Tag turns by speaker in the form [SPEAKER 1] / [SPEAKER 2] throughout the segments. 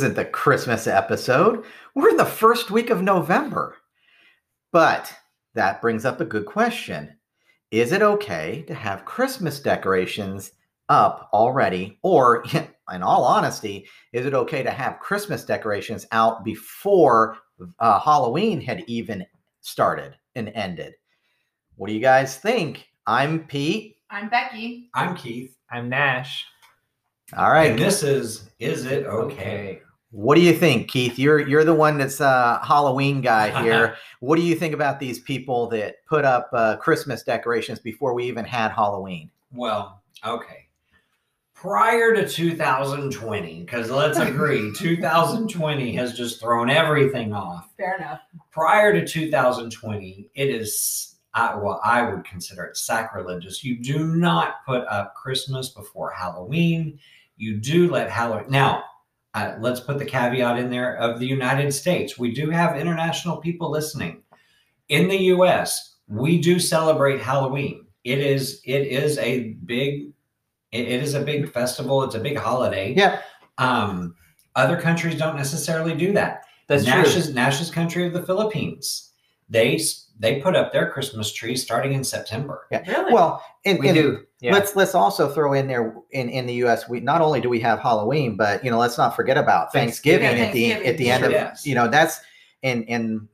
[SPEAKER 1] isn't the Christmas episode. We're in the first week of November. But that brings up a good question. Is it okay to have Christmas decorations up already? Or, in all honesty, is it okay to have Christmas decorations out before uh, Halloween had even started and ended? What do you guys think? I'm Pete.
[SPEAKER 2] I'm Becky.
[SPEAKER 3] I'm Keith.
[SPEAKER 4] I'm Nash.
[SPEAKER 1] All right.
[SPEAKER 3] And this is Is It Okay?
[SPEAKER 1] What do you think, Keith? You're you're the one that's a Halloween guy here. what do you think about these people that put up uh, Christmas decorations before we even had Halloween?
[SPEAKER 3] Well, okay. Prior to 2020, because let's agree, 2020 has just thrown everything off.
[SPEAKER 2] Fair enough.
[SPEAKER 3] Prior to 2020, it is, I, well, I would consider it sacrilegious. You do not put up Christmas before Halloween. You do let Halloween. Now, uh, let's put the caveat in there of the United States. We do have international people listening. In the U.S., we do celebrate Halloween. It is it is a big it, it is a big festival. It's a big holiday.
[SPEAKER 1] Yeah.
[SPEAKER 3] Um, other countries don't necessarily do that.
[SPEAKER 4] That's
[SPEAKER 3] Nash's
[SPEAKER 4] true.
[SPEAKER 3] Nash's country of the Philippines. They they put up their Christmas tree starting in September. Yeah.
[SPEAKER 2] Really?
[SPEAKER 1] Well, and,
[SPEAKER 4] We
[SPEAKER 1] and
[SPEAKER 4] do. Yeah.
[SPEAKER 1] let's let's also throw in there in in the U.S. We not only do we have Halloween, but you know let's not forget about Thanksgiving,
[SPEAKER 4] Thanksgiving.
[SPEAKER 1] at the
[SPEAKER 2] Yeah,
[SPEAKER 1] at the end of
[SPEAKER 3] Yes.
[SPEAKER 1] you know that's and and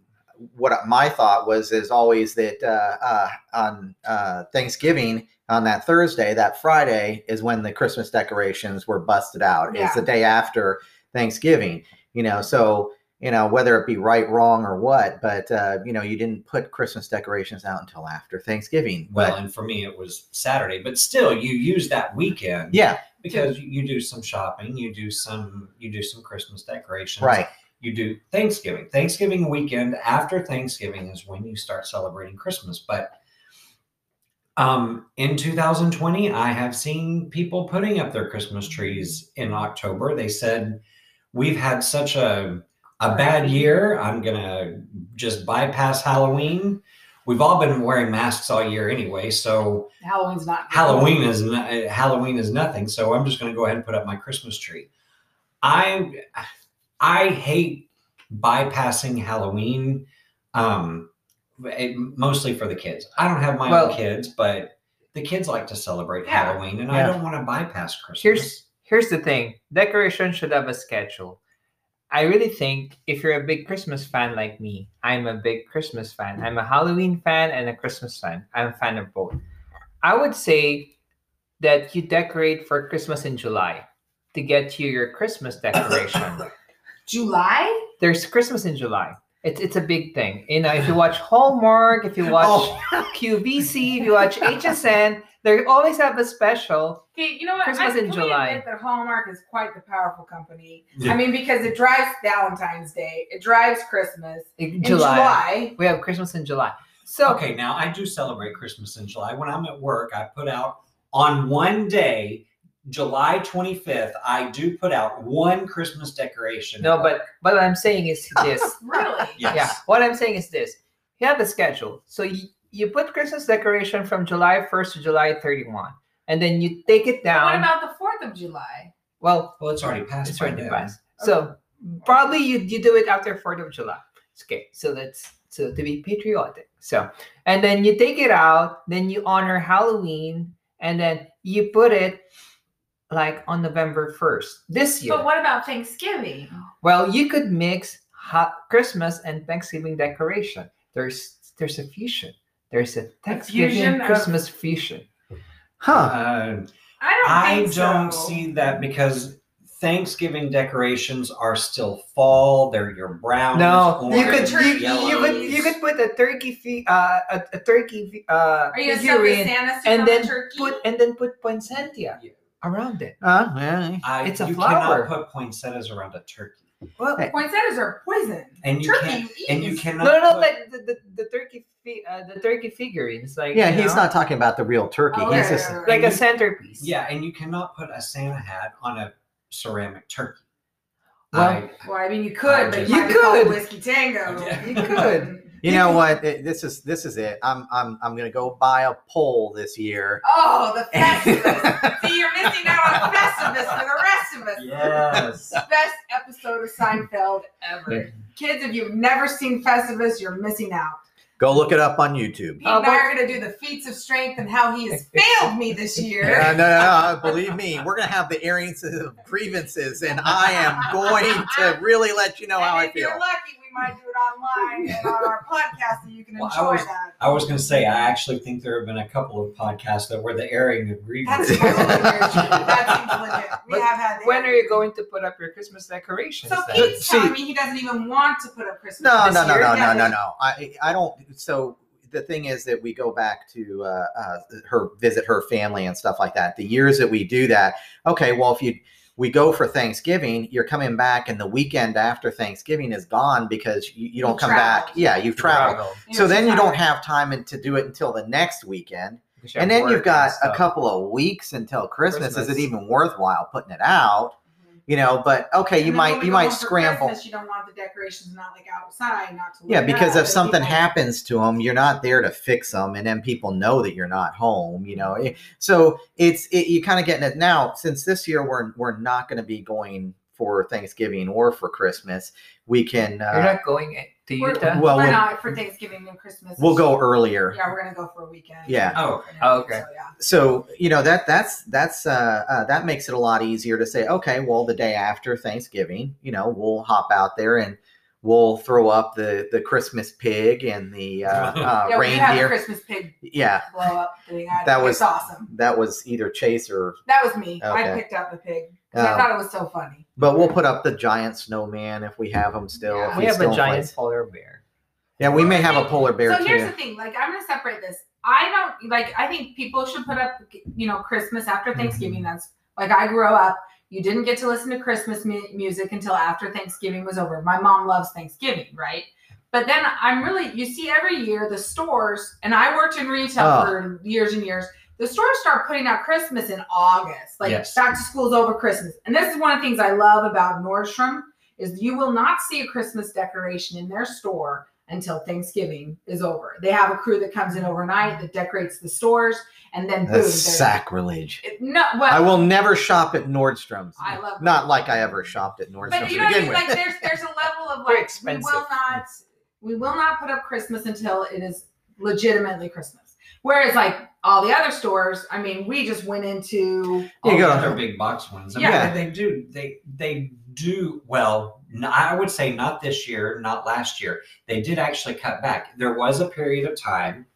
[SPEAKER 1] what my thought was is always that uh, uh, on uh, Thanksgiving on that Thursday, that Friday is when the Christmas decorations were busted out.
[SPEAKER 2] Yeah.
[SPEAKER 1] It's the day after Thanksgiving, you know. So you know whether it be right, wrong, or what, but uh, you know you didn't put Christmas decorations out until after Thanksgiving.
[SPEAKER 3] Well,
[SPEAKER 1] But
[SPEAKER 3] and for me it was Saturday, but still you use that weekend
[SPEAKER 1] yeah,
[SPEAKER 3] because you, do some shopping, you do some you do some Christmas decorations.
[SPEAKER 1] right.
[SPEAKER 3] You do Thanksgiving. Thanksgiving weekend after Thanksgiving is when you start celebrating Christmas. But um, in 2020, I have seen people putting up their Christmas trees in October. They said, We've had such a, a bad year. I'm going to just bypass Halloween. We've all been wearing masks all year anyway. So
[SPEAKER 2] Halloween's not
[SPEAKER 3] Halloween is no, Halloween is nothing. So I'm just going to go ahead and put up my Christmas tree. I I hate bypassing Halloween, um, it- mostly for the kids. I don't have my
[SPEAKER 4] Well-
[SPEAKER 3] own kids, but the kids like to celebrate
[SPEAKER 2] Yeah.
[SPEAKER 3] Halloween, and I don't want to bypass Christmas.
[SPEAKER 4] Here's here's the thing. Decoration should have a schedule. I really think if you're a big Christmas fan like me, I'm a big Christmas fan. I'm a Halloween fan and a Christmas fan. I'm a fan of both. I would say that you decorate for Christmas in July to get you your Christmas decoration.
[SPEAKER 2] July?
[SPEAKER 4] There's Christmas in July. It's it's a big thing. You know, if you watch Hallmark, if you watch
[SPEAKER 1] Oh.
[SPEAKER 4] QVC, if you watch HSN, they always have a special.
[SPEAKER 2] Okay, you know what?
[SPEAKER 4] Christmas
[SPEAKER 2] I
[SPEAKER 4] in July.
[SPEAKER 2] admit that Hallmark is quite the powerful company.
[SPEAKER 3] Yeah.
[SPEAKER 2] I mean, because it drives Valentine's Day, it drives Christmas.
[SPEAKER 4] In
[SPEAKER 2] In
[SPEAKER 4] July.
[SPEAKER 2] July,
[SPEAKER 4] We have Christmas in July. So
[SPEAKER 3] okay, now I do celebrate Christmas in July. When I'm at work, I put out on one day, July 25th, I do put out one Christmas decoration.
[SPEAKER 4] no, but but what I'm saying is this.
[SPEAKER 2] really?
[SPEAKER 3] yes.
[SPEAKER 4] Yeah. What I'm saying is this. You have a schedule. So you, you put Christmas decoration from July 1st to July 31. And then you take it
[SPEAKER 2] down. What about the 4th of July?
[SPEAKER 4] well,
[SPEAKER 3] Well, it's already passed.
[SPEAKER 4] it's already
[SPEAKER 3] then.
[SPEAKER 4] passed. So probably you, you do it after 4th of July. Okay. So that's so to be patriotic. So and then you take it out, then you honor Halloween, and then you put it like on November 1st this year.
[SPEAKER 2] But what about Thanksgiving?
[SPEAKER 4] Well, you could mix hot Christmas and Thanksgiving decoration. There's there's a fusion. There's a Thanksgiving
[SPEAKER 2] fusion of-
[SPEAKER 4] Christmas fusion.
[SPEAKER 1] Huh.
[SPEAKER 3] Uh,
[SPEAKER 2] I don't
[SPEAKER 3] I
[SPEAKER 2] think
[SPEAKER 3] don't
[SPEAKER 2] so.
[SPEAKER 3] see that because Thanksgiving decorations are still fall. They're your brown.
[SPEAKER 4] No, you could
[SPEAKER 2] orange,
[SPEAKER 4] you, you could you could put a turkey fi- uh, a, a turkey uh,
[SPEAKER 2] Are you gonna sell the
[SPEAKER 4] figurine
[SPEAKER 2] Santa
[SPEAKER 4] and then
[SPEAKER 2] turkey?
[SPEAKER 4] put and then put poinsettia
[SPEAKER 3] Yeah.
[SPEAKER 4] around it.
[SPEAKER 1] Uh, yeah.
[SPEAKER 3] I,
[SPEAKER 4] It's a
[SPEAKER 3] you
[SPEAKER 4] flower.
[SPEAKER 3] cannot put poinsettias around a turkey,
[SPEAKER 4] Well,
[SPEAKER 1] Hey.
[SPEAKER 2] Poinsettias are poison.
[SPEAKER 3] and you
[SPEAKER 2] Turkey
[SPEAKER 3] can't.
[SPEAKER 2] you
[SPEAKER 3] And you cannot.
[SPEAKER 4] no, no,
[SPEAKER 3] put-
[SPEAKER 4] like the, the, the turkey fi- uh, the turkey figurines, like
[SPEAKER 1] Yeah, he's
[SPEAKER 4] know,
[SPEAKER 1] not talking about the real turkey.
[SPEAKER 2] Oh,
[SPEAKER 1] he's
[SPEAKER 2] yeah,
[SPEAKER 1] just
[SPEAKER 2] yeah, yeah.
[SPEAKER 4] like a centerpiece.
[SPEAKER 3] Yeah, and you cannot put a Santa hat on a ceramic turkey.
[SPEAKER 4] Well,
[SPEAKER 3] I-
[SPEAKER 2] Well, I mean, you could,
[SPEAKER 3] I
[SPEAKER 2] but
[SPEAKER 3] just-
[SPEAKER 2] you
[SPEAKER 4] You
[SPEAKER 2] might be called
[SPEAKER 4] could.
[SPEAKER 2] Whiskey Tango.
[SPEAKER 3] Yeah.
[SPEAKER 4] You could.
[SPEAKER 1] You know what? It- This is this is it. I'm I'm I'm gonna go buy a pole this year.
[SPEAKER 2] Oh, the Festivus. See, you're missing out on Festivus for the rest of us.
[SPEAKER 3] Yes.
[SPEAKER 2] Best episode of Seinfeld ever. Kids, if you've never seen Festivus, you're missing out.
[SPEAKER 1] Go look it up on YouTube.
[SPEAKER 2] Pete
[SPEAKER 4] Oh,
[SPEAKER 2] and I
[SPEAKER 4] but-
[SPEAKER 2] are going to do the feats of strength and how he has failed me this year.
[SPEAKER 1] Uh, no, no, no, believe me, we're gonna have the airings of grievances, and I am going to really let you know how
[SPEAKER 2] and
[SPEAKER 1] I feel.
[SPEAKER 2] you're lucky, we might do it online and on our podcast so you can
[SPEAKER 3] Well, I
[SPEAKER 2] enjoy
[SPEAKER 3] was-
[SPEAKER 2] that.
[SPEAKER 3] I was going to say, I actually think there have been a couple of podcasts that were the airing of grievances.
[SPEAKER 2] totally very true. That seems legit. We
[SPEAKER 4] But
[SPEAKER 2] have had
[SPEAKER 4] When are you going to put up your Christmas decorations?
[SPEAKER 2] So
[SPEAKER 4] then?
[SPEAKER 2] Pete's
[SPEAKER 1] See-
[SPEAKER 2] telling me he doesn't even want to put up Christmas.
[SPEAKER 1] No,
[SPEAKER 2] this
[SPEAKER 1] no, no,
[SPEAKER 2] year.
[SPEAKER 1] no, no, no, no. I I don't. So the thing is that we go back to uh, uh, her visit her family and stuff like that. The years that we do that, okay. Well, if you we go for Thanksgiving, you're coming back, and the weekend after Thanksgiving is gone because you, you don't
[SPEAKER 2] You
[SPEAKER 1] come back. Yeah, you've traveled.
[SPEAKER 4] Travel.
[SPEAKER 2] You
[SPEAKER 1] So
[SPEAKER 2] know,
[SPEAKER 1] then you don't have time to do it until the next weekend, and then you've got a couple of weeks until Christmas. Is it even worthwhile putting it out? You know, but okay, you
[SPEAKER 2] And then when
[SPEAKER 1] might you might scramble.
[SPEAKER 2] Christmas, you don't want the decorations not like outside, not to.
[SPEAKER 1] Yeah, because
[SPEAKER 2] up
[SPEAKER 1] if something
[SPEAKER 2] people-
[SPEAKER 1] happens to them, you're not there to fix them, and then people know that you're not home. You know, so it's it, you kind of getting it now. Since this year we're we're not going to be going for Thanksgiving or for Christmas, we can.
[SPEAKER 4] You're
[SPEAKER 1] Uh,
[SPEAKER 4] not going to
[SPEAKER 2] We're,
[SPEAKER 4] Utah?
[SPEAKER 1] Well,
[SPEAKER 2] we're
[SPEAKER 1] we'll-
[SPEAKER 2] not for Thanksgiving and Christmas.
[SPEAKER 1] we'll go earlier.
[SPEAKER 2] Yeah, we're gonna go for a weekend.
[SPEAKER 1] Yeah.
[SPEAKER 3] Oh, okay.
[SPEAKER 4] Oh, okay.
[SPEAKER 2] So, yeah.
[SPEAKER 1] So you know that that's that's uh, uh, that makes it a lot easier to say, okay, well, the day after Thanksgiving, you know, we'll hop out there and we'll throw up the the Christmas pig and the uh, uh,
[SPEAKER 2] yeah, we have the
[SPEAKER 1] reindeer.
[SPEAKER 2] Christmas pig
[SPEAKER 1] Yeah,
[SPEAKER 2] blow up thing. I,
[SPEAKER 1] That
[SPEAKER 2] that
[SPEAKER 1] was-
[SPEAKER 2] was awesome.
[SPEAKER 1] that was either Chase or
[SPEAKER 2] That was me.
[SPEAKER 1] Okay.
[SPEAKER 2] I picked up the pig 'cause I
[SPEAKER 1] Um,
[SPEAKER 2] thought it was so funny.
[SPEAKER 1] But we'll put up the giant snowman if we have them still.
[SPEAKER 2] Yeah.
[SPEAKER 4] we have
[SPEAKER 1] still
[SPEAKER 4] a giant
[SPEAKER 1] place.
[SPEAKER 4] polar bear.
[SPEAKER 1] Yeah, we may have a polar bear
[SPEAKER 2] so here's the thing. Like, I'm gonna separate this. I don't like. I think people should put up, you know, Christmas after
[SPEAKER 1] Mm-hmm.
[SPEAKER 2] Thanksgiving. That's like I grew up. You didn't get to listen to Christmas mu- music until after Thanksgiving was over. My mom loves Thanksgiving, right? But then I'm really, you see, every year the stores, and I worked in retail
[SPEAKER 1] Oh.
[SPEAKER 2] for years and years. The stores start putting out Christmas in August, like
[SPEAKER 3] Yes.
[SPEAKER 2] back to school's over Christmas. And this is one of the things I love about Nordstrom is you will not see a Christmas decoration in their store until Thanksgiving is over. They have a crew that comes in overnight that decorates the stores, and then boom,
[SPEAKER 1] That's sacrilege.
[SPEAKER 2] It- no, well,
[SPEAKER 1] I will never shop at Nordstrom's.
[SPEAKER 2] I love
[SPEAKER 1] Not like I ever shopped at Nordstrom's
[SPEAKER 2] But
[SPEAKER 1] to
[SPEAKER 2] you know what I
[SPEAKER 1] begin
[SPEAKER 2] mean?
[SPEAKER 1] with.
[SPEAKER 2] Like there's there's a level of like we will not we will not put up Christmas until it is legitimately Christmas. Whereas like all the other stores, I mean, we just went into
[SPEAKER 3] All
[SPEAKER 1] You
[SPEAKER 3] the other big box ones. I mean,
[SPEAKER 1] Yeah.
[SPEAKER 3] they do. They they do well. I would say not this year, not last year. They did actually cut back. There was a period of time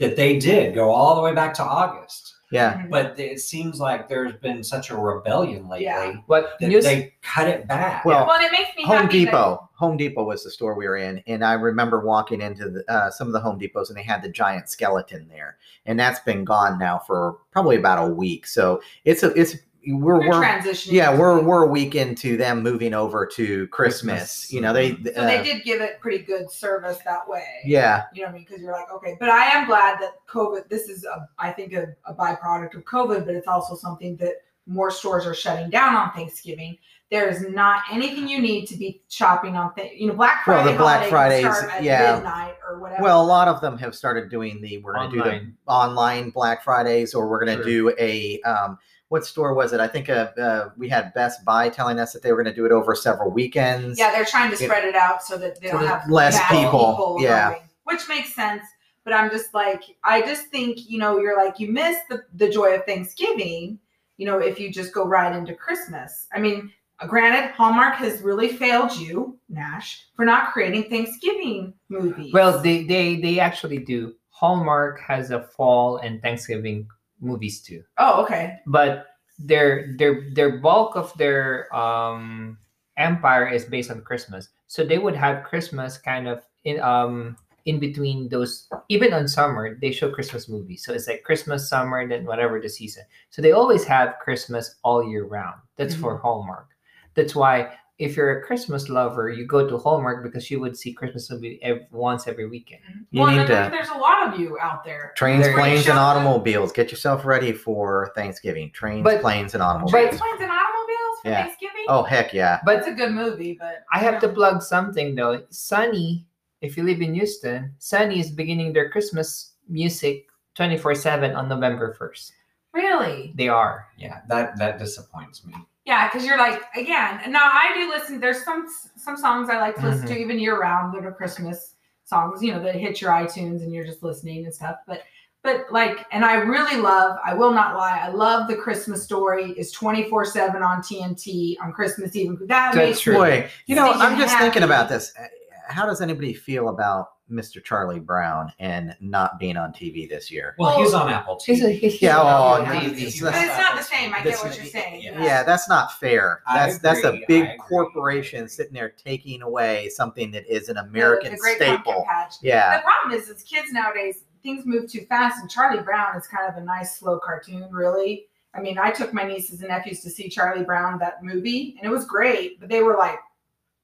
[SPEAKER 3] that they did go all the way back to August,
[SPEAKER 1] yeah.
[SPEAKER 3] but it seems like there's been such a rebellion lately
[SPEAKER 2] Yeah.
[SPEAKER 4] But
[SPEAKER 3] that
[SPEAKER 4] news,
[SPEAKER 3] they cut it back.
[SPEAKER 1] Well,
[SPEAKER 2] well, it makes me
[SPEAKER 1] Home
[SPEAKER 2] happy that-
[SPEAKER 1] Depot. Home Depot was the store we were in, and I remember walking into the, uh, some of the Home Depots, and they had the giant skeleton there, and that's been gone now for probably about a week. So it's a it's we're
[SPEAKER 2] we're
[SPEAKER 1] we're
[SPEAKER 2] transitioning.
[SPEAKER 1] yeah we're
[SPEAKER 2] between-
[SPEAKER 1] we're a week into them moving over to Christmas.
[SPEAKER 3] Christmas.
[SPEAKER 1] You know they
[SPEAKER 2] so
[SPEAKER 1] uh,
[SPEAKER 2] they did give it pretty good service that way.
[SPEAKER 1] yeah
[SPEAKER 2] You know what I mean? Because you're like, okay, but I am glad that COVID, this is, a, I think, a, a byproduct of COVID, but it's also something that more stores are shutting down on Thanksgiving. There is not anything you need to be shopping on, th- you know, Black Friday.
[SPEAKER 1] Well, the Black Fridays,
[SPEAKER 2] at
[SPEAKER 1] yeah.
[SPEAKER 2] midnight or whatever.
[SPEAKER 1] Well, a lot of them have started doing the we're going to do the online Black Fridays, or we're going to
[SPEAKER 4] Sure.
[SPEAKER 1] do a um, what store was it? I think uh, uh, we had Best Buy telling us that they were going to do it over several weekends.
[SPEAKER 2] yeah, they're trying to spread it out so that they
[SPEAKER 1] So
[SPEAKER 2] don't have
[SPEAKER 1] less
[SPEAKER 2] bad
[SPEAKER 1] people, yeah.
[SPEAKER 2] going, which makes sense. But I'm just like, I just think, you know, you're like, you miss the, the joy of Thanksgiving, you know, if you just go right into Christmas. I mean, uh, granted, Hallmark has really failed you, Nash, for not creating Thanksgiving movies.
[SPEAKER 4] well, they, they they actually do. Hallmark has a fall and Thanksgiving movies too,
[SPEAKER 2] oh, okay.
[SPEAKER 4] but their their their bulk of their um empire is based on Christmas. So they would have Christmas kind of in um in between those even on summer they show Christmas movies. So it's like Christmas, summer, then whatever the season. So they always have Christmas all year round. That's for Hallmark. That's why if you're a Christmas lover, you go to Hallmark because you would see Christmas movie ev- once every weekend. Mm-hmm.
[SPEAKER 1] You
[SPEAKER 2] well,
[SPEAKER 1] need
[SPEAKER 2] then
[SPEAKER 1] to-
[SPEAKER 2] there's a lot of you out there.
[SPEAKER 1] Trains,
[SPEAKER 4] There-
[SPEAKER 1] planes, and automobiles. Get yourself ready for Thanksgiving. Trains,
[SPEAKER 4] But-
[SPEAKER 1] planes, and
[SPEAKER 4] but-
[SPEAKER 1] automobiles.
[SPEAKER 2] Planes and automobiles for
[SPEAKER 1] Yeah.
[SPEAKER 2] Thanksgiving?
[SPEAKER 1] oh heck yeah!
[SPEAKER 2] But it's a good movie, but
[SPEAKER 4] I have to plug something though. Sunny if you live in Houston, Sunny is beginning their Christmas music 24 7 on November 1st.
[SPEAKER 2] Really?
[SPEAKER 4] They are.
[SPEAKER 3] Yeah, that that disappoints me.
[SPEAKER 2] Yeah, because you're like again. Now I do listen. There's some some songs I like to listen to even year round that are Christmas songs. You know that hit your iTunes and you're just listening and stuff. But but like, and I really love. I will not lie. I love the Christmas story. is 24 seven on TNT on Christmas Eve. That
[SPEAKER 4] That's
[SPEAKER 2] makes
[SPEAKER 4] true.
[SPEAKER 2] me
[SPEAKER 1] Boy, you know, I'm just thinking about this. Uh, How does anybody feel about Mr. Charlie Brown and not being on TV this year?
[SPEAKER 3] Well,
[SPEAKER 2] Well,
[SPEAKER 3] he's on Apple TV.
[SPEAKER 4] He's a, he's
[SPEAKER 1] Yeah,
[SPEAKER 4] a-
[SPEAKER 1] oh,
[SPEAKER 4] yeah, TV.
[SPEAKER 1] it's-
[SPEAKER 2] But it's not the same. I get what you're saying.
[SPEAKER 3] yeah.
[SPEAKER 1] Yeah, that's not fair. That's that's a big corporation sitting there taking away something that is an American
[SPEAKER 2] the, the
[SPEAKER 1] staple.
[SPEAKER 2] Patch.
[SPEAKER 1] Yeah.
[SPEAKER 2] The problem is, is kids nowadays things move too fast, and Charlie Brown is kind of a nice slow cartoon. Really, I mean, I took my nieces and nephews to see Charlie Brown that movie, and it was great, but they were like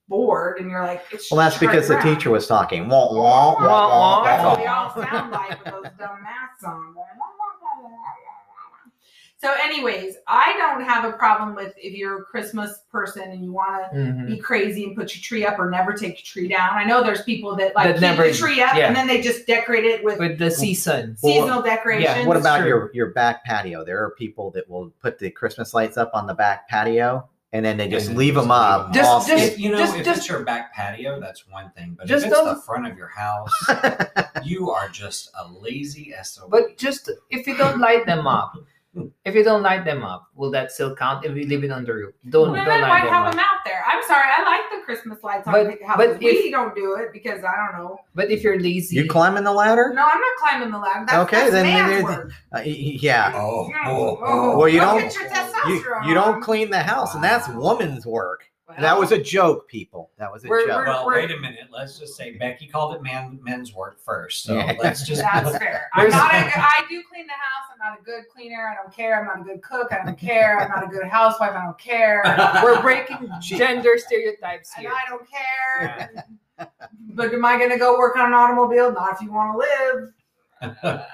[SPEAKER 2] bored, and you're like, it's
[SPEAKER 1] Well, that's
[SPEAKER 2] Charlie
[SPEAKER 1] because the teacher was talking. Wah, wah, wah,
[SPEAKER 4] Wah,
[SPEAKER 1] wah,
[SPEAKER 4] wah.
[SPEAKER 2] That's
[SPEAKER 1] That's
[SPEAKER 2] what we
[SPEAKER 1] all.
[SPEAKER 2] all sound like with those dumb masks on. So, anyways, I don't have a problem with if you're a Christmas person and you want to
[SPEAKER 4] Mhm.
[SPEAKER 2] be crazy and put your tree up or never take your tree down. I know there's people that like
[SPEAKER 4] That
[SPEAKER 2] keep
[SPEAKER 4] never-
[SPEAKER 2] the tree up
[SPEAKER 4] yeah.
[SPEAKER 2] and then they just decorate it with
[SPEAKER 4] With the seasons.
[SPEAKER 1] Well,
[SPEAKER 2] seasonal decorations.
[SPEAKER 1] What about your your back patio? There are people that will put the Christmas lights up on the back patio and then they just
[SPEAKER 3] And
[SPEAKER 1] leave them up.
[SPEAKER 4] Just-
[SPEAKER 1] all
[SPEAKER 4] just-
[SPEAKER 3] If, you know,
[SPEAKER 4] just-
[SPEAKER 3] if
[SPEAKER 4] just-
[SPEAKER 3] it's your back patio, that's one thing. But
[SPEAKER 4] Just
[SPEAKER 3] if it's the front of your house, you are just a lazy SOB.
[SPEAKER 4] But just if you don't light them up, if you don't light them up, will that still count if you leave it on the roof? Don't
[SPEAKER 2] Women
[SPEAKER 4] don't
[SPEAKER 2] might
[SPEAKER 4] light them
[SPEAKER 2] have
[SPEAKER 4] up.
[SPEAKER 2] them out there. I'm sorry, I like the Christmas lights on
[SPEAKER 4] But-
[SPEAKER 2] the house.
[SPEAKER 4] but
[SPEAKER 2] we
[SPEAKER 4] if-
[SPEAKER 2] don't do it because I don't know.
[SPEAKER 4] But if you're lazy,
[SPEAKER 1] you climbing the ladder?
[SPEAKER 2] No, I'm not climbing the ladder. That's,
[SPEAKER 1] Okay,
[SPEAKER 2] that's
[SPEAKER 1] then-
[SPEAKER 2] man's
[SPEAKER 1] then- Uh, y- y- yeah.
[SPEAKER 3] oh, oh, oh.
[SPEAKER 1] Well, you
[SPEAKER 2] Go
[SPEAKER 1] don't-
[SPEAKER 2] get your
[SPEAKER 1] You, you don't clean the house, and that's woman's work.
[SPEAKER 2] Well,
[SPEAKER 1] That was a joke, people. That was a
[SPEAKER 2] We're-
[SPEAKER 1] joke.
[SPEAKER 2] we're-
[SPEAKER 3] Well, wait a minute. Let's just say Becky called it man men's work first. So
[SPEAKER 1] Yeah.
[SPEAKER 3] let's just
[SPEAKER 2] That's fair. I'm not a, I do clean the house. I'm not a good cleaner. I don't care. I'm not a good cook. I don't care. I'm not a good housewife. I don't care.
[SPEAKER 4] we're breaking
[SPEAKER 1] She-
[SPEAKER 4] gender stereotypes
[SPEAKER 2] and
[SPEAKER 4] here.
[SPEAKER 2] I don't care. but am I going to go work on an automobile? Not if you want to live.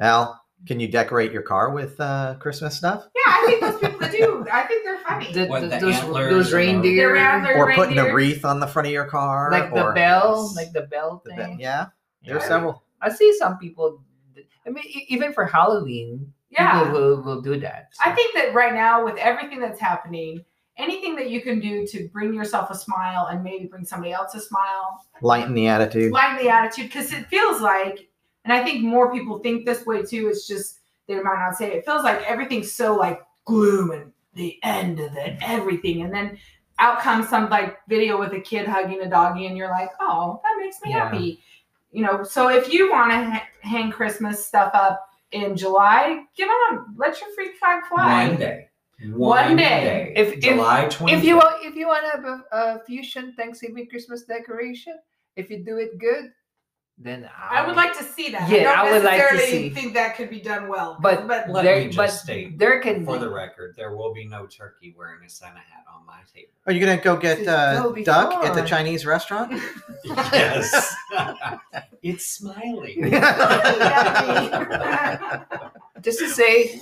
[SPEAKER 1] Al, can you decorate your car with uh, Christmas stuff?
[SPEAKER 2] Yeah, I think those people do. I think they're funny.
[SPEAKER 4] The-
[SPEAKER 3] What,
[SPEAKER 4] the-
[SPEAKER 3] the
[SPEAKER 4] those,
[SPEAKER 3] antlers
[SPEAKER 4] those
[SPEAKER 3] or-
[SPEAKER 4] reindeer,
[SPEAKER 2] They're antler
[SPEAKER 1] Or putting a
[SPEAKER 2] reindeer.
[SPEAKER 1] wreath on the front of your car?
[SPEAKER 4] like the
[SPEAKER 1] or
[SPEAKER 4] bell,
[SPEAKER 2] Yes.
[SPEAKER 4] like the bell
[SPEAKER 1] the
[SPEAKER 4] thing.
[SPEAKER 1] be- yeah, there's
[SPEAKER 3] Yeah.
[SPEAKER 1] several.
[SPEAKER 4] I see some people. I mean, e- even for Halloween,
[SPEAKER 2] Yeah.
[SPEAKER 4] people will, will do that.
[SPEAKER 2] I think that right now, with everything that's happening, anything that you can do to bring yourself a smile and maybe bring somebody else a smile,
[SPEAKER 1] Lighten the attitude.
[SPEAKER 2] lighten the attitude, because it feels like, and I think more people think this way too. It's just they might not say it. It feels like everything's so like gloom and the end of it, everything, and then out comes some like video with a kid hugging a doggy, and you're like, oh, that makes me
[SPEAKER 4] Yeah.
[SPEAKER 2] happy. You know, so if you want to ha- hang Christmas stuff up in July, get on, let your freak flag fly.
[SPEAKER 3] One day.
[SPEAKER 2] One day.
[SPEAKER 4] If- if-
[SPEAKER 3] July 25th.
[SPEAKER 4] if you want, if you want to have a, a fusion Thanksgiving Christmas decoration, if you do it good, then
[SPEAKER 2] I would like to see that.
[SPEAKER 4] Yeah,
[SPEAKER 2] I
[SPEAKER 4] I
[SPEAKER 2] don't
[SPEAKER 4] would like to see.
[SPEAKER 2] think that could be done well.
[SPEAKER 4] But-
[SPEAKER 2] but
[SPEAKER 3] Let
[SPEAKER 4] there,
[SPEAKER 3] me just
[SPEAKER 4] but
[SPEAKER 3] state,
[SPEAKER 4] there can
[SPEAKER 3] for
[SPEAKER 4] be.
[SPEAKER 3] the record, there will be no turkey wearing a Santa hat on my table.
[SPEAKER 1] Are you gonna go get uh,
[SPEAKER 4] would be
[SPEAKER 1] duck at the. Chinese restaurant?
[SPEAKER 3] Yes. it's smiling.
[SPEAKER 4] just to say,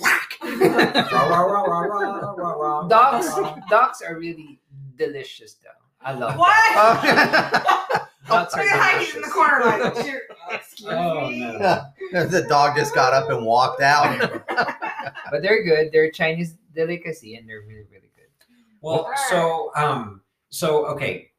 [SPEAKER 4] dogs,
[SPEAKER 3] Dogs.
[SPEAKER 4] dogs are really delicious, though. I love
[SPEAKER 2] what?
[SPEAKER 4] Dogs. Dogs
[SPEAKER 2] Look at how he's in the corner like, "Cheer- excuse
[SPEAKER 3] Oh,
[SPEAKER 2] me.
[SPEAKER 3] no.
[SPEAKER 1] the dog just got up and walked out.
[SPEAKER 4] But they're good. They're Chinese delicacy, and they're really, really good.
[SPEAKER 3] Well,
[SPEAKER 2] Alright.
[SPEAKER 3] so um, so okay,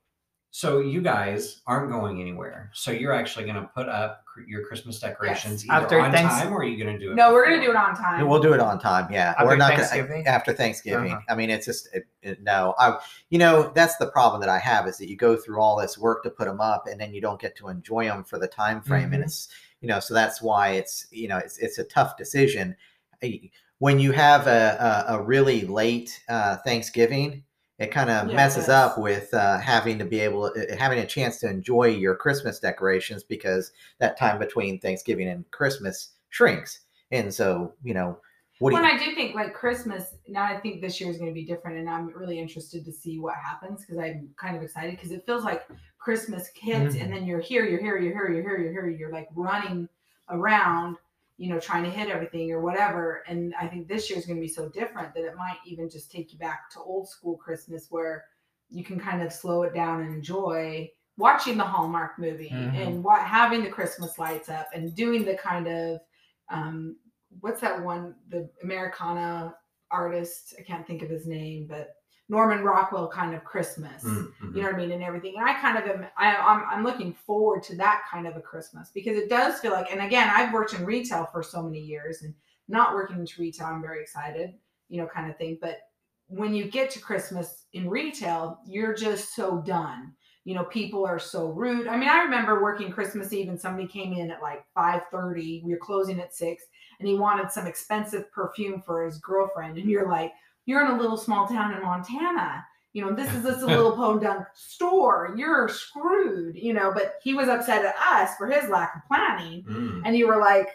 [SPEAKER 3] so you guys aren't going anywhere. So you're actually going to put up cr- your Christmas decorations
[SPEAKER 2] Yes.
[SPEAKER 3] either
[SPEAKER 4] After
[SPEAKER 3] on
[SPEAKER 4] Thanks-
[SPEAKER 3] time, or are you going to do it?
[SPEAKER 2] No, we're gonna do it on time.
[SPEAKER 1] We'll do it on time. Yeah,
[SPEAKER 4] After
[SPEAKER 1] we're not
[SPEAKER 4] Thanksgiving?
[SPEAKER 1] gonna after Thanksgiving.
[SPEAKER 4] Uh-huh.
[SPEAKER 1] I mean, it's just it, it, no. I you know that's the problem that I have is that you go through all this work to put them up, and then you don't get to enjoy them for the time frame, and
[SPEAKER 4] Mhm.
[SPEAKER 1] it's you know so that's why it's you know it's it's a tough decision Eh, when you have a a, a really late uh, Thanksgiving. It kind of
[SPEAKER 2] Yeah,
[SPEAKER 1] messes
[SPEAKER 2] up
[SPEAKER 1] with uh, having to be able to, having a chance to enjoy your Christmas decorations because that time between Thanksgiving and Christmas shrinks. And so, you know, what do
[SPEAKER 2] Well,
[SPEAKER 1] you,
[SPEAKER 2] I do think like Christmas. Now I think this year is going to be different, and I'm really interested to see what happens because I'm kind of excited because it feels like Christmas hits,
[SPEAKER 4] Mhm.
[SPEAKER 2] and then you're here, you're here, you're here, you're here, you're here, you're like running around, you know, trying to hit everything or whatever. And I think this year is going to be so different that it might even just take you back to old school Christmas where you can kind of slow it down and enjoy watching the Hallmark movie
[SPEAKER 4] Mhm.
[SPEAKER 2] and what having the Christmas lights up and doing the kind of um what's that one the Americana artist I can't think of his name but Norman Rockwell kind of Christmas
[SPEAKER 3] Mm, mhm.
[SPEAKER 2] you know what I mean, and everything. And I kind of am, I, I'm, I'm looking forward to that kind of a Christmas because it does feel like, and again, I've worked in retail for so many years and not working into retail, I'm very excited, you know, kind of thing. But when you get to Christmas in retail, you're just so done. You know, people are so rude. I mean, I remember working Christmas Eve and somebody came in at like 5:30. We were closing at six, and he wanted some expensive perfume for his girlfriend. And you're like, you're in a little small town in Montana you know, this is just a little podunk store. You're screwed, you know. But he was upset at us for his lack of planning.
[SPEAKER 3] Mm.
[SPEAKER 2] And you were like,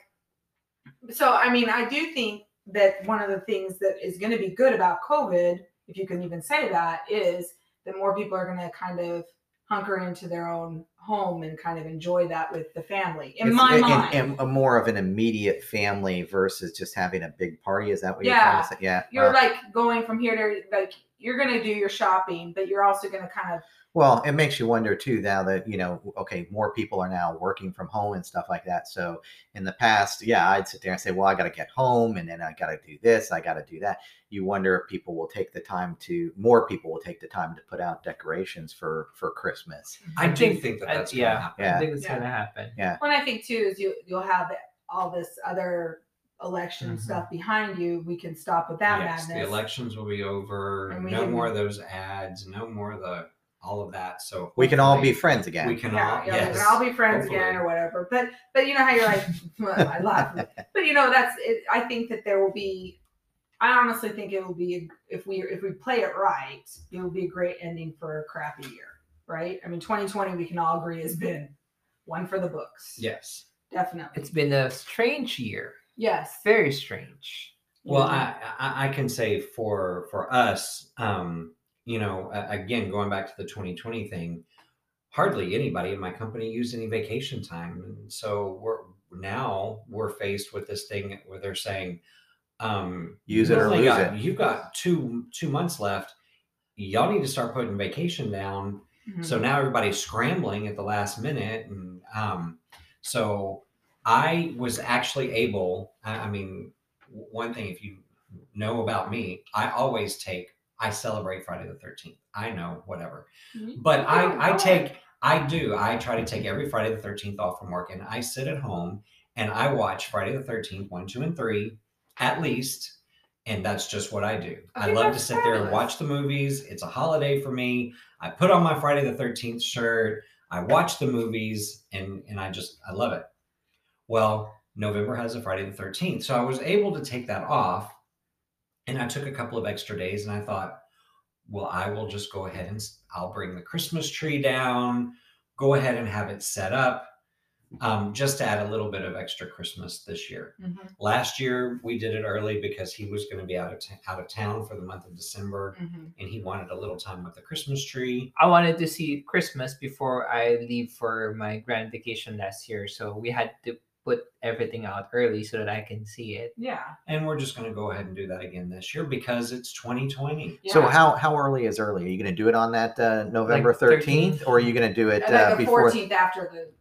[SPEAKER 2] so I mean, I do think that one of the things that is going to be good about COVID, if you can even say that, is that more people are going to kind of hunker into their own home and kind of enjoy that with the family. In
[SPEAKER 1] It's-
[SPEAKER 2] my
[SPEAKER 1] and-
[SPEAKER 2] mind,
[SPEAKER 1] and a more of an immediate family versus just having a big party. Is that what you're
[SPEAKER 2] Yeah.
[SPEAKER 1] trying to say? Yeah.
[SPEAKER 2] you're
[SPEAKER 1] Uh,
[SPEAKER 2] like going from here to like you're going to do your shopping, but you're also going to kind of
[SPEAKER 1] Well, it makes you wonder too now that, you know, okay, more people are now working from home and stuff like that. So in the past, yeah, I'd sit there and say, well, I got to get home and then I got to do this, I got to do that. You wonder if people will take the time to, more people will take the time to put out decorations for for Christmas.
[SPEAKER 3] I do
[SPEAKER 4] think-
[SPEAKER 3] think that
[SPEAKER 4] I-
[SPEAKER 3] that's
[SPEAKER 4] yeah.
[SPEAKER 3] gonna happen.
[SPEAKER 1] Yeah.
[SPEAKER 4] I think it's
[SPEAKER 2] Yeah.
[SPEAKER 4] gonna happen. Yeah.
[SPEAKER 2] What I think too is you you'll have all this other election
[SPEAKER 4] Mhm.
[SPEAKER 2] stuff behind you. We can stop with that
[SPEAKER 3] yes,
[SPEAKER 2] madness.
[SPEAKER 3] the elections will be over.
[SPEAKER 2] And we
[SPEAKER 3] No
[SPEAKER 2] can-
[SPEAKER 3] more of those ads. No more of the all of that. So
[SPEAKER 1] We can all be friends again.
[SPEAKER 3] We can
[SPEAKER 2] yeah,
[SPEAKER 3] all.
[SPEAKER 2] yeah,
[SPEAKER 3] yes.
[SPEAKER 2] and I'll be friends
[SPEAKER 3] hopefully.
[SPEAKER 2] again or whatever. But but you know how you're like, well, I laugh. But you know that's it, I think that there will be. I honestly think it will be if we if we play it right, it will be a great ending for a crappy year, right? I mean, 2020 we can all agree has been one for the books.
[SPEAKER 3] Yes.
[SPEAKER 2] definitely.
[SPEAKER 4] It's been a strange year.
[SPEAKER 2] Yes.
[SPEAKER 4] Very strange.
[SPEAKER 3] Well,
[SPEAKER 2] Mhm.
[SPEAKER 3] I, I I can say for for us, um, you know, a- again going back to the 2020 thing, hardly anybody in my company used any vacation time, and so we're now we're faced with this thing where they're saying, um,
[SPEAKER 1] Use
[SPEAKER 3] you've
[SPEAKER 1] it or lose
[SPEAKER 3] got-
[SPEAKER 1] it.
[SPEAKER 3] You've got two two months left. Y'all need to start putting vacation down.
[SPEAKER 2] Mhm.
[SPEAKER 3] So now everybody's scrambling at the last minute, and um, so I was actually able. I, I mean, one thing if you know about me, I always take. I celebrate Friday the Thirteenth. I know whatever,
[SPEAKER 2] Mhm.
[SPEAKER 3] but
[SPEAKER 2] Oh,
[SPEAKER 3] I I take. I do. I try to take every Friday the Thirteenth off from work, and I sit at home and I watch Friday the Thirteenth, one, two, and three, at least. And that's just what I do. I, love to sit there and watch the movies. It's a holiday for me. I put on my Friday the 13th shirt. I watch the movies and and I just I love it. Well, November has a Friday the 13th. So I was able to take that off and I took a couple of extra days and I thought, well, I will just go ahead and I'll bring the Christmas tree down, go ahead and have it set up um, just to add a little bit of extra Christmas this year.
[SPEAKER 2] Mhm.
[SPEAKER 3] Last year we did it early because he was going to be out of t- out of town for the month of December
[SPEAKER 2] Mhm.
[SPEAKER 3] and he wanted a little time with the Christmas tree.
[SPEAKER 4] I wanted to see Christmas before I leave for my grand vacation last year, so we had to put everything out early so that I can see it.
[SPEAKER 2] Yeah.
[SPEAKER 3] And we're just going to go ahead and do that again this year because it's 2020.
[SPEAKER 2] yeah.
[SPEAKER 1] So how how early is early? Are you going to do it on that uh, November
[SPEAKER 4] Like 13th?
[SPEAKER 1] 13th or are you going to do it
[SPEAKER 2] And
[SPEAKER 1] uh,
[SPEAKER 2] the
[SPEAKER 1] before
[SPEAKER 2] 14th after the.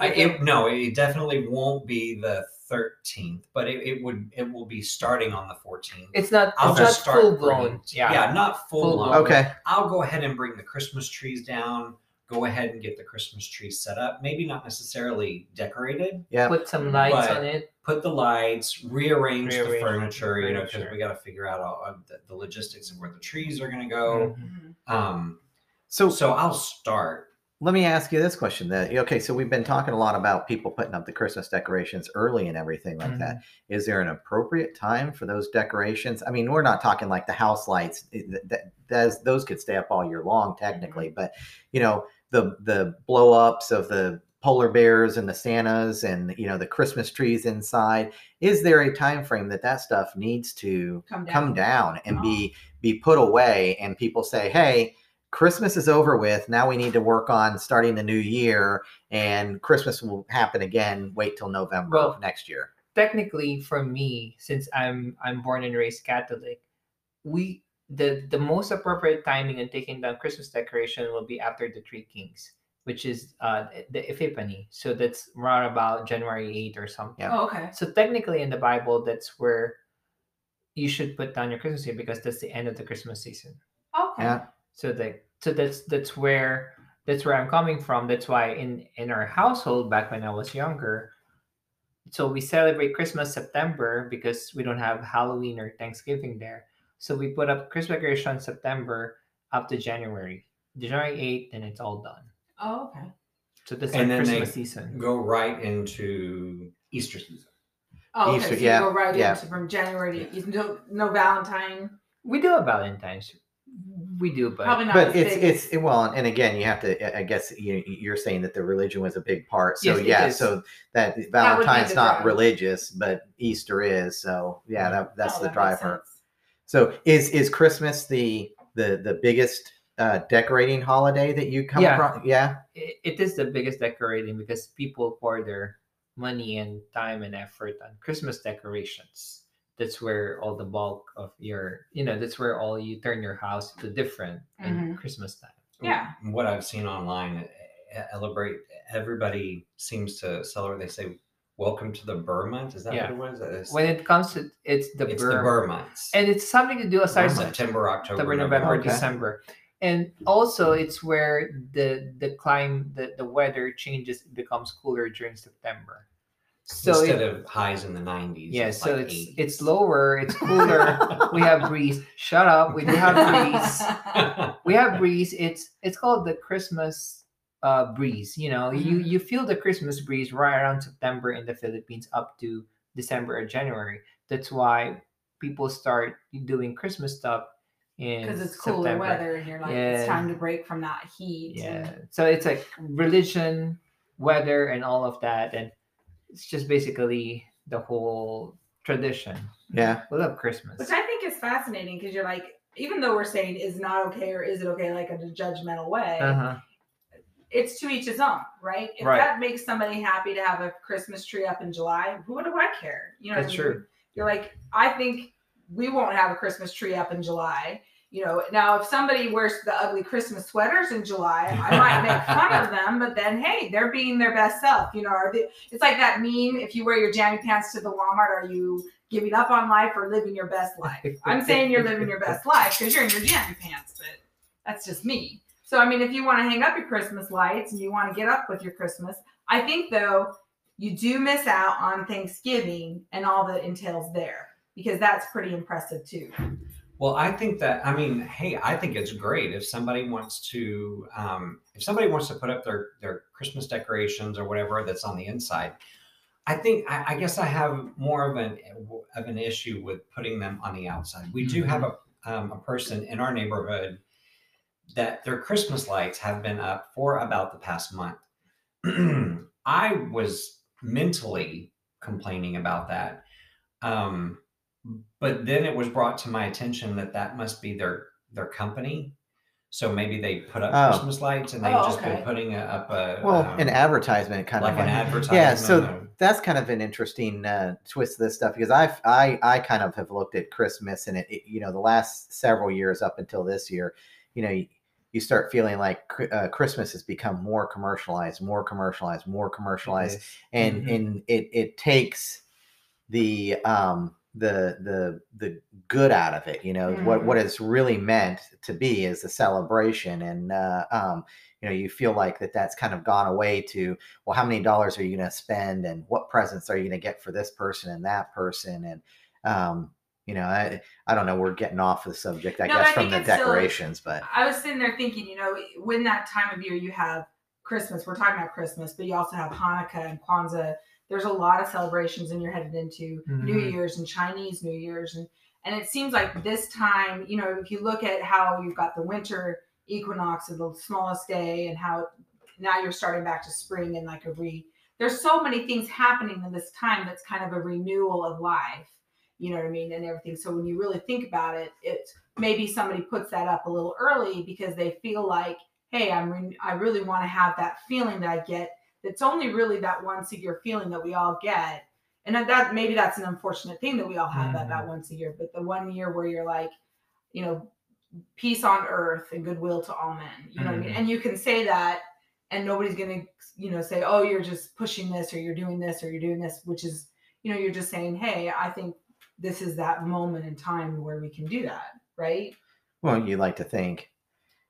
[SPEAKER 3] I, it, no, it definitely won't be the 13th, but it, it would it will be starting on the 14th.
[SPEAKER 4] It's not.
[SPEAKER 3] I'll
[SPEAKER 4] it's
[SPEAKER 3] just
[SPEAKER 4] not
[SPEAKER 3] start
[SPEAKER 4] full blown. Yeah.
[SPEAKER 3] yeah, not full,
[SPEAKER 4] Full
[SPEAKER 3] blown.
[SPEAKER 4] blown.
[SPEAKER 1] Okay.
[SPEAKER 3] I'll go ahead and bring the Christmas trees down. Go ahead and get the Christmas tree set up. Maybe not necessarily decorated.
[SPEAKER 1] Yeah.
[SPEAKER 4] Put some lights on it.
[SPEAKER 3] Put the lights, rearrange, the
[SPEAKER 4] Rearrange
[SPEAKER 3] furniture. You know, because we got to figure out all of the, the logistics of where the trees are going to go.
[SPEAKER 4] Mhm.
[SPEAKER 2] Mhm.
[SPEAKER 3] Um,
[SPEAKER 1] So
[SPEAKER 3] so I'll start.
[SPEAKER 1] let me ask you this question then. Okay, so we've been talking a lot about people putting up the Christmas decorations early and everything like that. Is there an appropriate time for those decorations? I mean, we're not talking like the house lights. That, that, those- those could stay up all year long technically, but you know, the the blow ups of the polar bears and the Santas and you know the Christmas trees inside. Is there a time frame that that stuff needs to
[SPEAKER 2] Come down.
[SPEAKER 1] come down and be be put away and people say hey christmas is over with now we need to work on starting the new year and christmas will happen again wait till november
[SPEAKER 4] Well,
[SPEAKER 1] of next year
[SPEAKER 4] technically for me since i'm i'm born and raised catholic we the the most appropriate timing in taking down christmas decoration will be after the three kings which is uh, the Epiphany. So that's around about January 8 or something.
[SPEAKER 1] Yeah.
[SPEAKER 2] Oh, okay.
[SPEAKER 4] So technically, in the Bible, that's where you should put down your Christmas tree because that's the end of the Christmas season.
[SPEAKER 2] Okay.
[SPEAKER 1] Yeah.
[SPEAKER 4] So that so that's that's where that's where I'm coming from. That's why in in our household back when I was younger, so we celebrate Christmas September because we don't have Halloween or Thanksgiving there. So we put up Christmas decoration September up to January. January 8th, and it's all done.
[SPEAKER 2] Oh, okay.
[SPEAKER 4] So that's
[SPEAKER 3] And
[SPEAKER 4] our
[SPEAKER 3] then they
[SPEAKER 4] Christmas season.
[SPEAKER 3] Go right into Easter season.
[SPEAKER 2] Oh, okay.
[SPEAKER 1] Easter,
[SPEAKER 2] so you
[SPEAKER 1] yeah,
[SPEAKER 2] go right
[SPEAKER 1] yeah.
[SPEAKER 2] into from January to no, no Valentine.
[SPEAKER 4] We do a Valentine's. We do, but
[SPEAKER 2] Probably not.
[SPEAKER 1] but it's
[SPEAKER 2] big
[SPEAKER 1] it's
[SPEAKER 2] as-
[SPEAKER 1] well and again you have to i guess you, you're saying that the religion was a big part so
[SPEAKER 4] Yes,
[SPEAKER 1] yeah so that valentine's
[SPEAKER 2] the
[SPEAKER 1] not religious but easter is so yeah that, that's
[SPEAKER 2] Oh,
[SPEAKER 1] the
[SPEAKER 2] that makes
[SPEAKER 1] driver
[SPEAKER 2] sense.
[SPEAKER 1] So is is christmas the the the biggest uh decorating holiday that you come
[SPEAKER 4] Yeah.
[SPEAKER 1] across yeah
[SPEAKER 4] it, it is the biggest decorating because people pour their money and time and effort on Christmas decorations. That's where all the bulk of your, you know, that's where all you turn your house to different in
[SPEAKER 2] Mhm.
[SPEAKER 4] Christmas time.
[SPEAKER 2] Yeah.
[SPEAKER 3] What I've seen online, eh, celebrate. Everybody seems to celebrate. They say, "Welcome to the Ber month." Is that
[SPEAKER 4] Yeah.
[SPEAKER 3] what it was? It's,
[SPEAKER 4] When it comes to it's the
[SPEAKER 3] it's
[SPEAKER 4] Ber,
[SPEAKER 3] the
[SPEAKER 4] and it's something to do aside
[SPEAKER 3] September, October,
[SPEAKER 4] October, November,
[SPEAKER 1] Okay.
[SPEAKER 4] December. And also it's where the the climb the, the weather changes becomes cooler during September. So
[SPEAKER 3] Instead
[SPEAKER 4] it,
[SPEAKER 3] of highs in the 90s.
[SPEAKER 4] yeah, so
[SPEAKER 3] like
[SPEAKER 4] it's
[SPEAKER 3] 80s.
[SPEAKER 4] it's lower, it's cooler. we have breeze. Shut up. We do have breeze. We have breeze. It's it's called the Christmas uh breeze. You know, you
[SPEAKER 2] Mhm.
[SPEAKER 4] you feel the Christmas breeze right around September in the Philippines up to December or January. That's why people start doing Christmas stuff in
[SPEAKER 2] Because it's cooler
[SPEAKER 4] September.
[SPEAKER 2] weather and you're like, it's time to break from that heat.
[SPEAKER 4] Yeah.
[SPEAKER 2] and-
[SPEAKER 4] So it's like religion, weather, and all of that, and it's just basically the whole tradition.
[SPEAKER 1] yeah
[SPEAKER 4] We love Christmas.
[SPEAKER 2] Which I think is fascinating because you're like, even though we're saying is not okay or is it okay, like in a judgmental way,
[SPEAKER 4] Uh-huh.
[SPEAKER 2] It's to each his own, right? If
[SPEAKER 4] Right.
[SPEAKER 2] that makes somebody happy to have a Christmas tree up in July, who do I care? You know,
[SPEAKER 4] That's
[SPEAKER 2] what I mean?
[SPEAKER 4] true.
[SPEAKER 2] You're like, I think we won't have a Christmas tree up in July. You know, now if somebody wears the ugly Christmas sweaters in July, I might make fun of them, but then hey, they're being their best self. You know, are they, it's like that meme: if you wear your jammy pants to the Walmart, are you giving up on life or living your best life? I'm saying you're living your best life because you're in your jammy pants, but that's just me. So I mean, if you want to hang up your Christmas lights and you want to get up with your Christmas, I think though you do miss out on Thanksgiving and all that entails there because that's pretty impressive too.
[SPEAKER 3] Well, I think that I mean, hey, I think it's great if somebody wants to, um, if somebody wants to put up their their Christmas decorations or whatever that's on the inside. I think I, I guess I have more of an of an issue with putting them on the outside. We do have a um, a person in our neighborhood that their Christmas lights have been up for about the past month. I was mentally complaining about that. Um, but then it was brought to my attention that that must be their their company so maybe they put up
[SPEAKER 1] Oh.
[SPEAKER 3] christmas lights and they've
[SPEAKER 2] Oh,
[SPEAKER 3] just
[SPEAKER 2] okay.
[SPEAKER 3] been putting a, up a
[SPEAKER 1] well
[SPEAKER 3] um,
[SPEAKER 1] an advertisement kind
[SPEAKER 3] like
[SPEAKER 1] of like an
[SPEAKER 3] advertisement
[SPEAKER 1] yeah so
[SPEAKER 3] of-
[SPEAKER 1] that's kind of an interesting uh, twist to this stuff because I've, I I kind of have looked at Christmas and it, it- you know the last several years up until this year, you know you, start feeling like uh, Christmas has become more commercialized, more commercialized, more commercialized, and
[SPEAKER 3] Mhm.
[SPEAKER 1] and it it takes the um the the the good out of it you know? What what it's really meant to be is a celebration and uh um you know you feel like that that's kind of gone away to well how many dollars are you going to spend and what presents are you going to get for this person and that person and um you know i i don't know we're getting off the subject i
[SPEAKER 2] No,
[SPEAKER 1] guess
[SPEAKER 2] I
[SPEAKER 1] from the
[SPEAKER 2] still-
[SPEAKER 1] decorations but
[SPEAKER 2] I was sitting there thinking, you know, when that time of year you have Christmas, we're talking about Christmas, but you also have Hanukkah and Kwanzaa. There's a lot of celebrations and you're headed into New
[SPEAKER 4] Mhm.
[SPEAKER 2] Year's and Chinese New Year's and and it seems like this time, you know, if you look at how you've got the winter equinox of the smallest day and how now you're starting back to spring and like a re there's so many things happening in this time that's kind of a renewal of life you know what i mean and everything. So when you really think about it it's maybe somebody puts that up a little early because they feel like hey i'm re- i really want to have that feeling that i get. It's only really that once a year feeling that we all get. And that, that maybe that's an unfortunate thing that we all have that that once a year but the one year where you're like you know peace on earth and goodwill to all men you know what i mean?
[SPEAKER 4] Mhm.
[SPEAKER 2] and you can say that and nobody's gonna you know say oh you're just pushing this or you're doing this or you're doing this which is you know you're just saying hey i think this is that moment in time where we can do that right
[SPEAKER 1] Well, you like to think,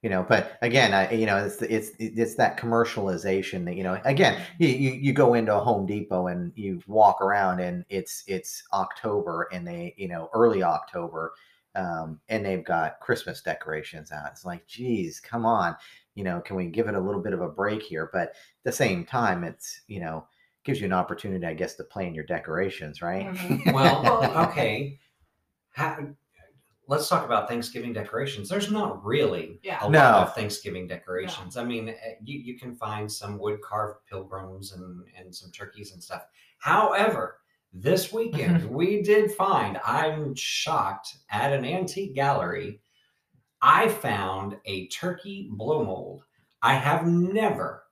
[SPEAKER 1] you know, but again, I, you know, it's it's it's that commercialization that you know. Again, you, you go into a Home Depot and you walk around and it's it's October and they you know early October, um, and they've got Christmas decorations out. It's like, geez, come on, you know, can we give it a little bit of a break here? But at the same time, it's you know gives you an opportunity, I guess, to plan your decorations, right?
[SPEAKER 2] Mhm.
[SPEAKER 3] Well, okay. How, let's talk about Thanksgiving decorations. There's not really
[SPEAKER 2] Yeah.
[SPEAKER 3] a
[SPEAKER 1] No.
[SPEAKER 3] lot of Thanksgiving decorations. I mean, eh, you, you can find some wood carved pilgrims and, and some turkeys and stuff. However, this weekend we did find, I'm shocked, at an antique gallery, I found a turkey blow mold. I have never,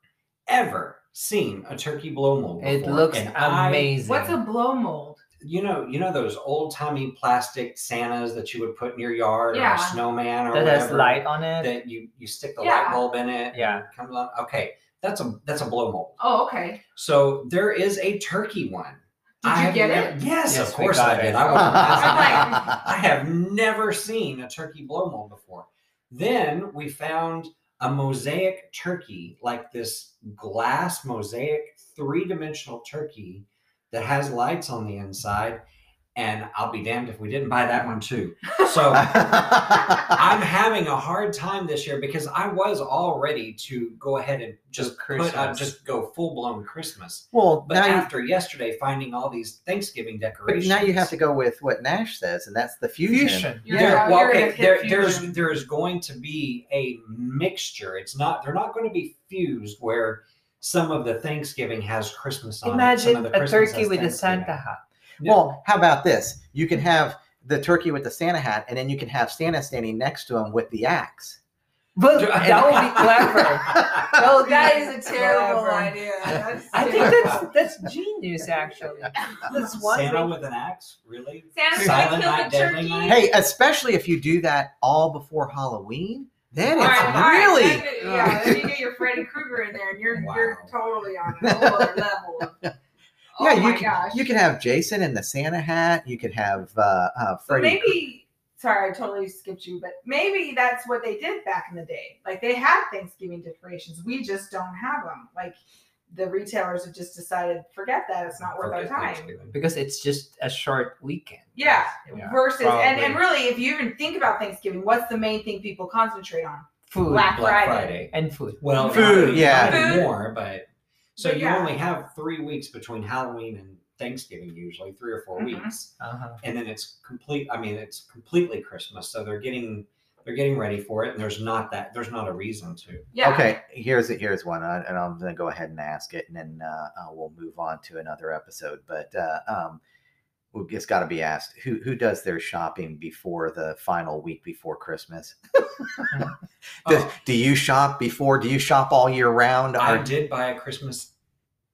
[SPEAKER 3] ever seen a turkey blow mold.
[SPEAKER 4] It
[SPEAKER 3] before,
[SPEAKER 4] looks
[SPEAKER 3] and I-
[SPEAKER 4] amazing.
[SPEAKER 2] what's a blow mold
[SPEAKER 3] you know, you know those old timey plastic Santas that you would put in your yard or a snowman or
[SPEAKER 4] that has
[SPEAKER 3] whatever,
[SPEAKER 4] light on it?
[SPEAKER 3] that you you stick the
[SPEAKER 2] Yeah.
[SPEAKER 3] light bulb in it.
[SPEAKER 4] Yeah.
[SPEAKER 3] comes on. Okay, that's a that's a blow mold.
[SPEAKER 2] oh okay
[SPEAKER 3] So there is a turkey one.
[SPEAKER 2] Did
[SPEAKER 3] I
[SPEAKER 2] you
[SPEAKER 3] have
[SPEAKER 2] get
[SPEAKER 3] never-
[SPEAKER 2] it?
[SPEAKER 3] Yes,
[SPEAKER 4] Yes,
[SPEAKER 3] of
[SPEAKER 4] we
[SPEAKER 3] course
[SPEAKER 4] got
[SPEAKER 3] I did. I, wasn't asking. I have never seen a turkey blow mold before. Then we found a mosaic turkey, like this glass mosaic three dimensional turkey that has lights on the inside. And I'll be damned if we didn't buy that one too. So I'm having a hard time this year because I was all ready to go ahead and just put up,
[SPEAKER 4] Christmas.
[SPEAKER 3] just go full blown Christmas.
[SPEAKER 1] well,
[SPEAKER 3] But
[SPEAKER 1] now you,
[SPEAKER 3] after yesterday, finding all these Thanksgiving
[SPEAKER 1] but
[SPEAKER 3] decorations,
[SPEAKER 1] now you have to go with what Nash says, and that's the fusion.
[SPEAKER 4] Fusion.
[SPEAKER 2] You're
[SPEAKER 3] there,
[SPEAKER 2] gonna-
[SPEAKER 3] well, okay, there, there's
[SPEAKER 2] fusion.
[SPEAKER 3] there's going to be a mixture. It's not they're not going to be fused where some of the Thanksgiving has Christmas on it. Some
[SPEAKER 4] Imagine
[SPEAKER 3] of the
[SPEAKER 4] a
[SPEAKER 3] Christmas
[SPEAKER 4] turkey with a Santa hat.
[SPEAKER 3] Yeah.
[SPEAKER 1] Well, how about this? You can have the turkey with the Santa hat, and then you can have Santa standing next to him with the axe.
[SPEAKER 4] Well, that would be clever. That would be
[SPEAKER 2] that is a terrible
[SPEAKER 4] clever.
[SPEAKER 2] idea That's
[SPEAKER 4] I think
[SPEAKER 2] terrible.
[SPEAKER 4] that's that's genius, actually. That's one
[SPEAKER 3] Santa
[SPEAKER 4] thing.
[SPEAKER 3] with an axe, really?
[SPEAKER 2] Santa's
[SPEAKER 3] Silent
[SPEAKER 2] kill
[SPEAKER 3] Night,
[SPEAKER 2] the
[SPEAKER 3] Deadly
[SPEAKER 2] turkey.
[SPEAKER 3] Night?
[SPEAKER 1] Hey, especially if you do that all before Halloween, then
[SPEAKER 2] All
[SPEAKER 1] it's
[SPEAKER 2] right, all right,
[SPEAKER 1] really.
[SPEAKER 2] then- yeah. Then you get your Freddy Krueger in there, and you're you're totally on a whole other level. Of, oh
[SPEAKER 1] yeah, you
[SPEAKER 2] my
[SPEAKER 1] can
[SPEAKER 2] gosh.
[SPEAKER 1] you can have Jason in the Santa hat. You could have uh, uh,
[SPEAKER 2] But
[SPEAKER 1] Freddy.
[SPEAKER 2] maybe sorry, I totally skipped you, but maybe that's what they did back in the day. Like they had Thanksgiving decorations. We just don't have them. Like the retailers have just decided, forget that. It's not worth our time.
[SPEAKER 4] Because it's just a short weekend.
[SPEAKER 2] Yeah.
[SPEAKER 4] Yeah,
[SPEAKER 2] Versus, and, and really, if you even think about Thanksgiving, what's the main thing people concentrate on?
[SPEAKER 4] Food
[SPEAKER 2] Black,
[SPEAKER 3] Black
[SPEAKER 2] Friday.
[SPEAKER 3] Friday.
[SPEAKER 4] and food.
[SPEAKER 3] Well,
[SPEAKER 1] Food, yeah.
[SPEAKER 3] not
[SPEAKER 2] Food.
[SPEAKER 3] anymore, but so
[SPEAKER 2] But
[SPEAKER 3] you
[SPEAKER 2] yeah.
[SPEAKER 3] only have three weeks between Halloween and Thanksgiving, usually three or 4
[SPEAKER 2] Mhm.
[SPEAKER 3] weeks,
[SPEAKER 4] Uh-huh.
[SPEAKER 3] and then it's complete. I mean, it's completely Christmas, so they're getting they're getting ready for it, and there's not that there's not a reason to.
[SPEAKER 2] Yeah.
[SPEAKER 1] Okay, here's here's one, uh, and I'm going to go ahead and ask it, and then uh, uh, we'll move on to another episode. But uh, um, it's got to be asked: who who does their shopping before the final week before Christmas? do,
[SPEAKER 3] Oh,
[SPEAKER 1] do you shop before? Do you shop all year round
[SPEAKER 3] I
[SPEAKER 1] or
[SPEAKER 3] did buy a Christmas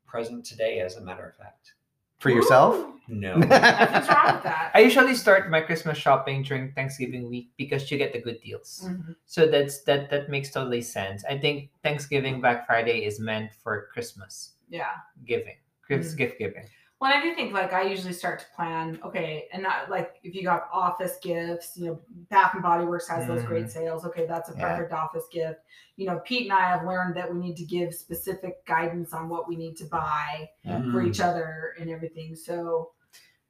[SPEAKER 3] present today, as a matter of fact.
[SPEAKER 1] for yourself?
[SPEAKER 2] Ooh,
[SPEAKER 3] No,
[SPEAKER 2] Nothing's wrong with that.
[SPEAKER 4] I usually start my Christmas shopping during Thanksgiving week because you get the good deals.
[SPEAKER 2] Mhm.
[SPEAKER 4] So that's that that makes totally sense. I think Thanksgiving Black Friday is meant for Christmas
[SPEAKER 2] Yeah.
[SPEAKER 4] giving, Chris
[SPEAKER 2] Mm.
[SPEAKER 4] gift giving.
[SPEAKER 2] Well, I do think like I usually start to plan. Okay, and not like if you got office gifts, you know, Bath and Body Works has those great sales. Okay, that's a
[SPEAKER 1] Yeah.
[SPEAKER 2] perfect office gift. You know, Pete and I have learned that we need to give specific guidance on what we need to buy for
[SPEAKER 3] Mm.
[SPEAKER 2] each other and everything. So,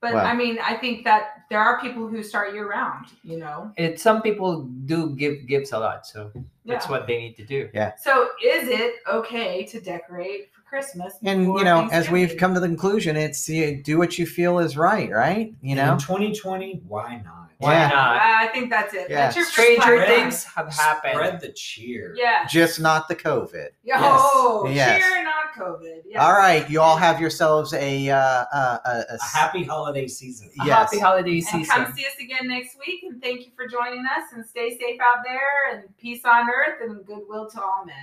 [SPEAKER 2] but
[SPEAKER 1] Well-
[SPEAKER 2] I mean, I think that there are people who start year round. You know,
[SPEAKER 4] It some people do give gifts a lot, so that's
[SPEAKER 2] Yeah.
[SPEAKER 4] what they need to do. Yeah.
[SPEAKER 2] So is it okay to decorate for Christmas?
[SPEAKER 1] And you know, as we've come to the conclusion, it's you do what you feel is right, right? You know,
[SPEAKER 3] in 2020, why not?
[SPEAKER 4] Why
[SPEAKER 1] Yeah.
[SPEAKER 4] not?
[SPEAKER 2] I think that's it.
[SPEAKER 1] Yeah.
[SPEAKER 2] That's your
[SPEAKER 4] Stranger
[SPEAKER 2] plan.
[SPEAKER 4] things have happened.
[SPEAKER 3] Spread the cheer.
[SPEAKER 2] Yeah.
[SPEAKER 1] just not the COVID.
[SPEAKER 2] Oh,
[SPEAKER 1] Yes.
[SPEAKER 2] cheer, not COVID. Yes.
[SPEAKER 1] All right, you all have yourselves a uh, uh, a, a
[SPEAKER 3] A happy holiday season.
[SPEAKER 4] A
[SPEAKER 1] Yes.
[SPEAKER 4] Happy holiday
[SPEAKER 2] And
[SPEAKER 4] season.
[SPEAKER 2] come see us again next week. And thank you for joining us. And stay safe out there. And peace on earth and goodwill to all men.